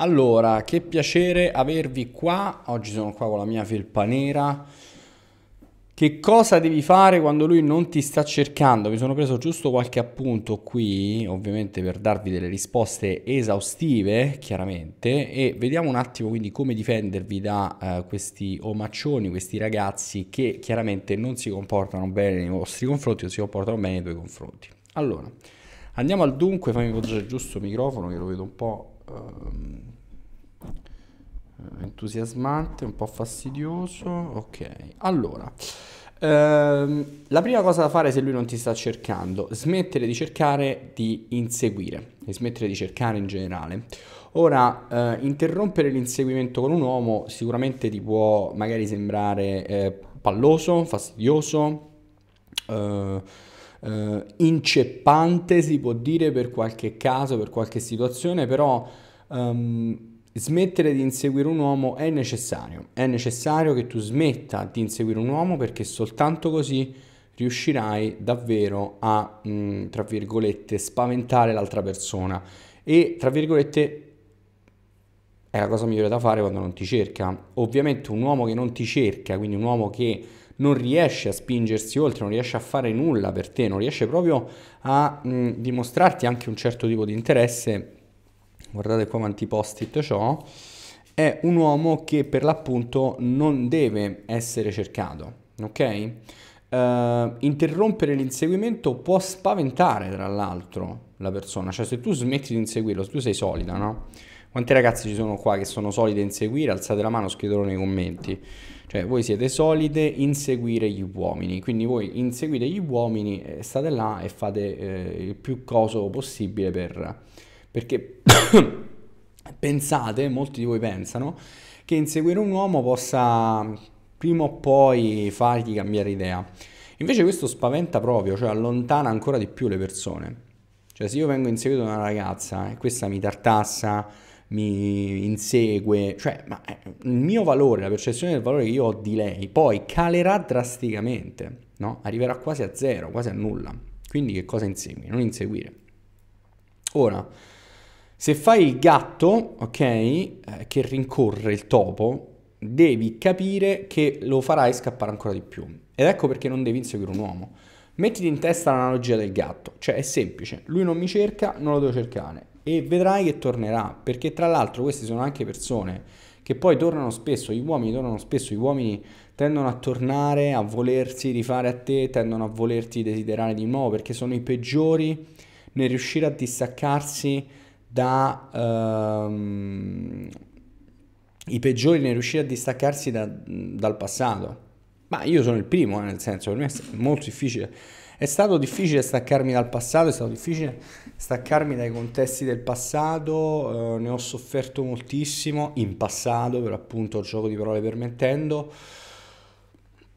Allora, che piacere avervi qua. Oggi sono qua con la mia felpa nera. Che cosa devi fare quando lui non ti sta cercando? Mi sono preso giusto qualche appunto qui, ovviamente per darvi delle risposte esaustive, chiaramente, e vediamo un attimo quindi come difendervi da uh, questi omaccioni, questi ragazzi che chiaramente non si comportano bene nei vostri confronti o si comportano bene nei tuoi confronti. Allora, andiamo al dunque, fammi posare giusto il microfono che lo vedo un po'... Um, entusiasmante, un po' fastidioso. Ok, allora. Ehm, la prima cosa da fare se lui non ti sta cercando, smettere di cercare di inseguire e smettere di cercare in generale. Ora, eh, interrompere l'inseguimento con un uomo sicuramente ti può magari sembrare eh, palloso, fastidioso, eh, eh inceppante, si può dire per qualche caso, per qualche situazione, però um, smettere di inseguire un uomo è necessario. È necessario che tu smetta di inseguire un uomo perché soltanto così riuscirai davvero a, mh, mm, tra virgolette, spaventare l'altra persona. E, tra virgolette, è la cosa migliore da fare quando non ti cerca. Ovviamente un uomo che non ti cerca, quindi un uomo che non riesce a spingersi oltre, non riesce a fare nulla per te, non riesce proprio a mh, mm, dimostrarti anche un certo tipo di interesse, guardate qua quanti post-it ho, è un uomo che per l'appunto non deve essere cercato, ok? Uh, interrompere l'inseguimento può spaventare tra l'altro la persona, cioè se tu smetti di inseguirlo, se tu sei solida, no? Quante ragazze ci sono qua che sono solide inseguire? Alzate la mano, scrivetelo nei commenti. Cioè, voi siete solide inseguire gli uomini, quindi voi inseguite gli uomini, eh, state là e fate eh, il più coso possibile per, perché pensate, molti di voi pensano, che inseguire un uomo possa prima o poi fargli cambiare idea. Invece questo spaventa proprio, cioè allontana ancora di più le persone. Cioè se io vengo inseguito da una ragazza e questa mi tartassa, mi insegue, cioè ma eh, il mio valore, la percezione del valore che io ho di lei poi calerà drasticamente, no? Arriverà quasi a zero, quasi a nulla. Quindi che cosa insegui? Non inseguire. Ora, se fai il gatto, ok, eh, che rincorre il topo, devi capire che lo farai scappare ancora di più. Ed ecco perché non devi inseguire un uomo. Mettiti in testa l'analogia del gatto, cioè è semplice, lui non mi cerca, non lo devo cercare e vedrai che tornerà, perché tra l'altro queste sono anche persone che poi tornano spesso, gli uomini tornano spesso, gli uomini tendono a tornare, a volersi rifare a te, tendono a volerti desiderare di nuovo perché sono i peggiori nel riuscire a distaccarsi da um, i peggiori nel riuscire a distaccarsi da, dal passato. Ma io sono il primo, eh, nel senso, per me è molto difficile. È stato difficile staccarmi dal passato, è stato difficile staccarmi dai contesti del passato, eh, ne ho sofferto moltissimo in passato, per appunto il gioco di parole permettendo.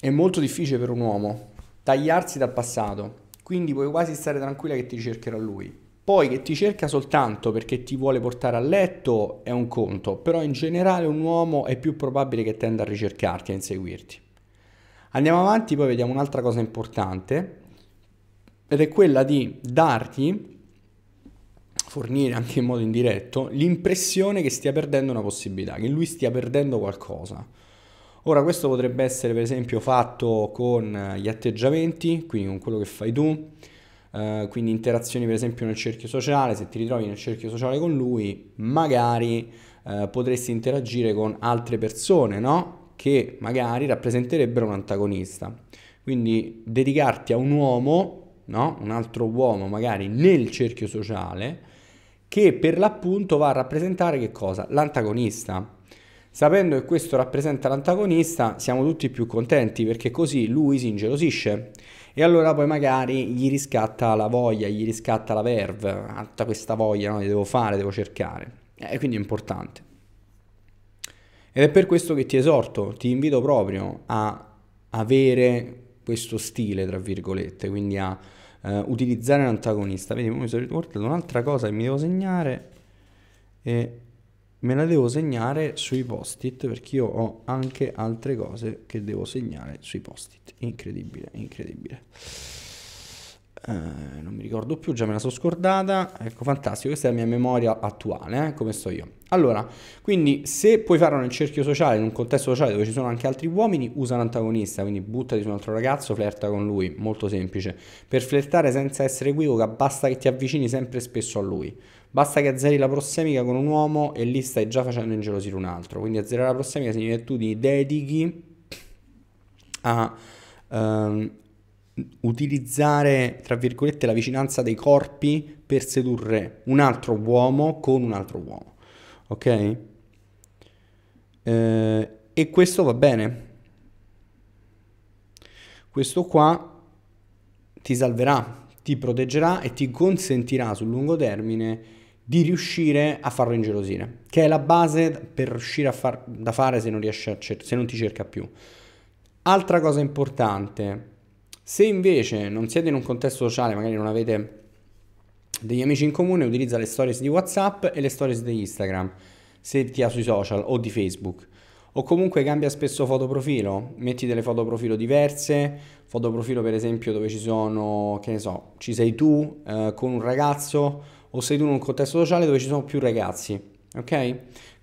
È molto difficile per un uomo tagliarsi dal passato, quindi puoi quasi stare tranquilla che ti cercherà lui. Poi che ti cerca soltanto perché ti vuole portare a letto è un conto, però in generale un uomo è più probabile che tenda a ricercarti, a inseguirti. Andiamo avanti, poi vediamo un'altra cosa importante, ed è quella di darti, fornire anche in modo indiretto, l'impressione che stia perdendo una possibilità, che lui stia perdendo qualcosa. Ora questo potrebbe essere per esempio fatto con gli atteggiamenti, quindi con quello che fai tu, eh, quindi interazioni per esempio nel cerchio sociale, se ti ritrovi nel cerchio sociale con lui, magari eh, potresti interagire con altre persone, no? Che magari rappresenterebbero un antagonista. Quindi dedicarti a un uomo, no? Un altro uomo magari nel cerchio sociale, che per l'appunto va a rappresentare che cosa? L'antagonista. Sapendo che questo rappresenta l'antagonista, siamo tutti più contenti perché così lui si ingelosisce e allora poi magari gli riscatta la voglia, gli riscatta la verve, alta questa voglia, no? Devo fare, devo cercare. E quindi è importante. Ed è per questo che ti esorto, ti invito proprio a avere questo stile, tra virgolette, quindi a uh, utilizzare l'antagonista. Vedi, mi sono ricordato un'altra cosa che mi devo segnare e me la devo segnare sui post-it perché io ho anche altre cose che devo segnare sui post-it. Incredibile, incredibile. Uh, non mi ricordo più, già me la sono scordata. Ecco, fantastico, questa è la mia memoria attuale, eh, come sto io. Allora, quindi se puoi farlo nel cerchio sociale, in un contesto sociale dove ci sono anche altri uomini, usa l'antagonista, quindi buttati su un altro ragazzo, flirta con lui, molto semplice. Per flirtare senza essere equivoca, basta che ti avvicini sempre spesso a lui. Basta che azzeri la prossemica con un uomo e lì stai già facendo ingelosire un altro. Quindi azzerare la prossemica significa che tu ti dedichi a... Um, utilizzare, tra virgolette, la vicinanza dei corpi per sedurre un altro uomo con un altro uomo. Ok? Eh, e questo va bene. Questo qua ti salverà, ti proteggerà e ti consentirà sul lungo termine di riuscire a farlo ingelosire, che è la base per riuscire a far, da fare se non, riesce a, se non ti cerca più. Altra cosa importante, se invece non siete in un contesto sociale, magari non avete degli amici in comune, utilizza le stories di WhatsApp e le stories di Instagram, se ti ha sui social o di Facebook. O comunque cambia spesso fotoprofilo, metti delle fotoprofilo diverse, fotoprofilo per esempio dove ci sono, che ne so, ci sei tu eh, con un ragazzo o sei tu in un contesto sociale dove ci sono più ragazzi, ok?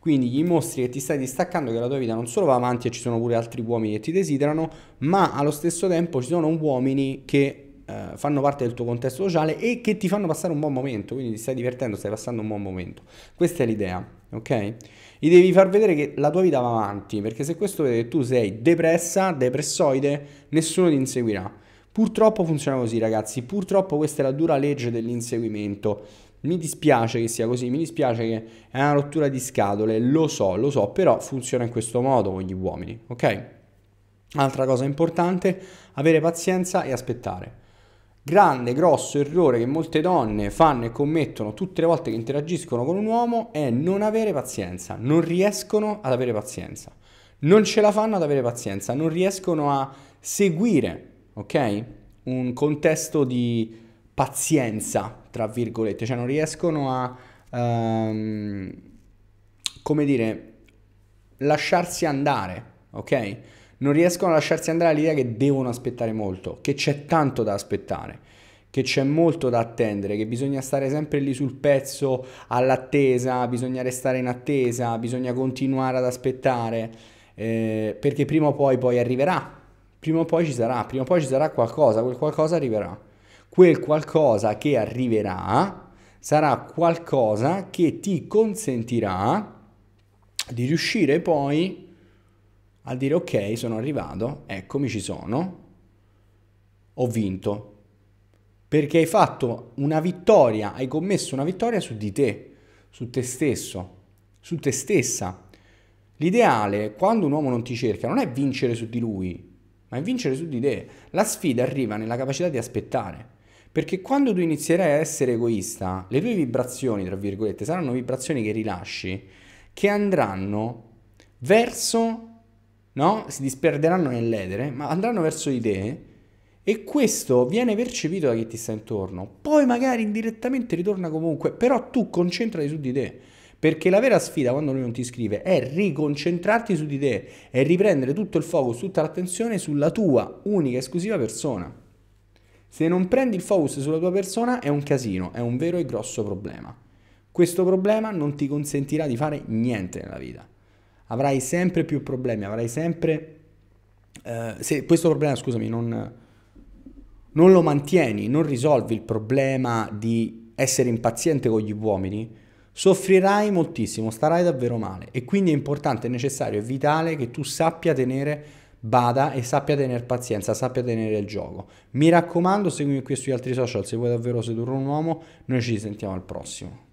Quindi gli mostri che ti stai distaccando che la tua vita non solo va avanti e ci sono pure altri uomini che ti desiderano, ma allo stesso tempo ci sono uomini che eh, fanno parte del tuo contesto sociale e che ti fanno passare un buon momento, quindi ti stai divertendo, stai passando un buon momento. Questa è l'idea, ok? Gli devi far vedere che la tua vita va avanti, perché se questo vede che tu sei depressa, depressoide, nessuno ti inseguirà. Purtroppo funziona così, ragazzi. Purtroppo questa è la dura legge dell'inseguimento. Mi dispiace che sia così, mi dispiace che è una rottura di scatole, lo so, lo so, però funziona in questo modo con gli uomini, ok? Altra cosa importante, avere pazienza e aspettare. Grande, grosso errore che molte donne fanno e commettono tutte le volte che interagiscono con un uomo è non avere pazienza, non riescono ad avere pazienza, non ce la fanno ad avere pazienza, non riescono a seguire, ok? Un contesto di pazienza, tra virgolette, cioè non riescono a, um, come dire, lasciarsi andare, ok? Non riescono a lasciarsi andare all'idea che devono aspettare molto, che c'è tanto da aspettare, che c'è molto da attendere, che bisogna stare sempre lì sul pezzo all'attesa, bisogna restare in attesa, bisogna continuare ad aspettare, eh, perché prima o poi poi arriverà, prima o poi ci sarà, prima o poi ci sarà qualcosa, quel qualcosa arriverà quel qualcosa che arriverà sarà qualcosa che ti consentirà di riuscire poi a dire ok, sono arrivato, eccomi ci sono, ho vinto. Perché hai fatto una vittoria, hai commesso una vittoria su di te, su te stesso, su te stessa. L'ideale, quando un uomo non ti cerca, non è vincere su di lui, ma è vincere su di te. La sfida arriva nella capacità di aspettare. Perché quando tu inizierai a essere egoista, le tue vibrazioni, tra virgolette, saranno vibrazioni che rilasci, che andranno verso, no? Si disperderanno nell'edere, ma andranno verso di te e questo viene percepito da chi ti sta intorno. Poi magari indirettamente ritorna comunque, però tu concentrati su di te. Perché la vera sfida quando lui non ti scrive è riconcentrarti su di te e riprendere tutto il focus, tutta l'attenzione sulla tua unica esclusiva persona. Se non prendi il focus sulla tua persona è un casino, è un vero e grosso problema. Questo problema non ti consentirà di fare niente nella vita. Avrai sempre più problemi, avrai sempre... Eh, se questo problema, scusami, non, non lo mantieni, non risolvi il problema di essere impaziente con gli uomini, soffrirai moltissimo, starai davvero male e quindi è importante, è necessario, è vitale che tu sappia tenere bada e sappia tenere pazienza, sappia tenere il gioco. Mi raccomando, seguimi qui sugli altri social se vuoi davvero sedurre un uomo, noi ci sentiamo al prossimo.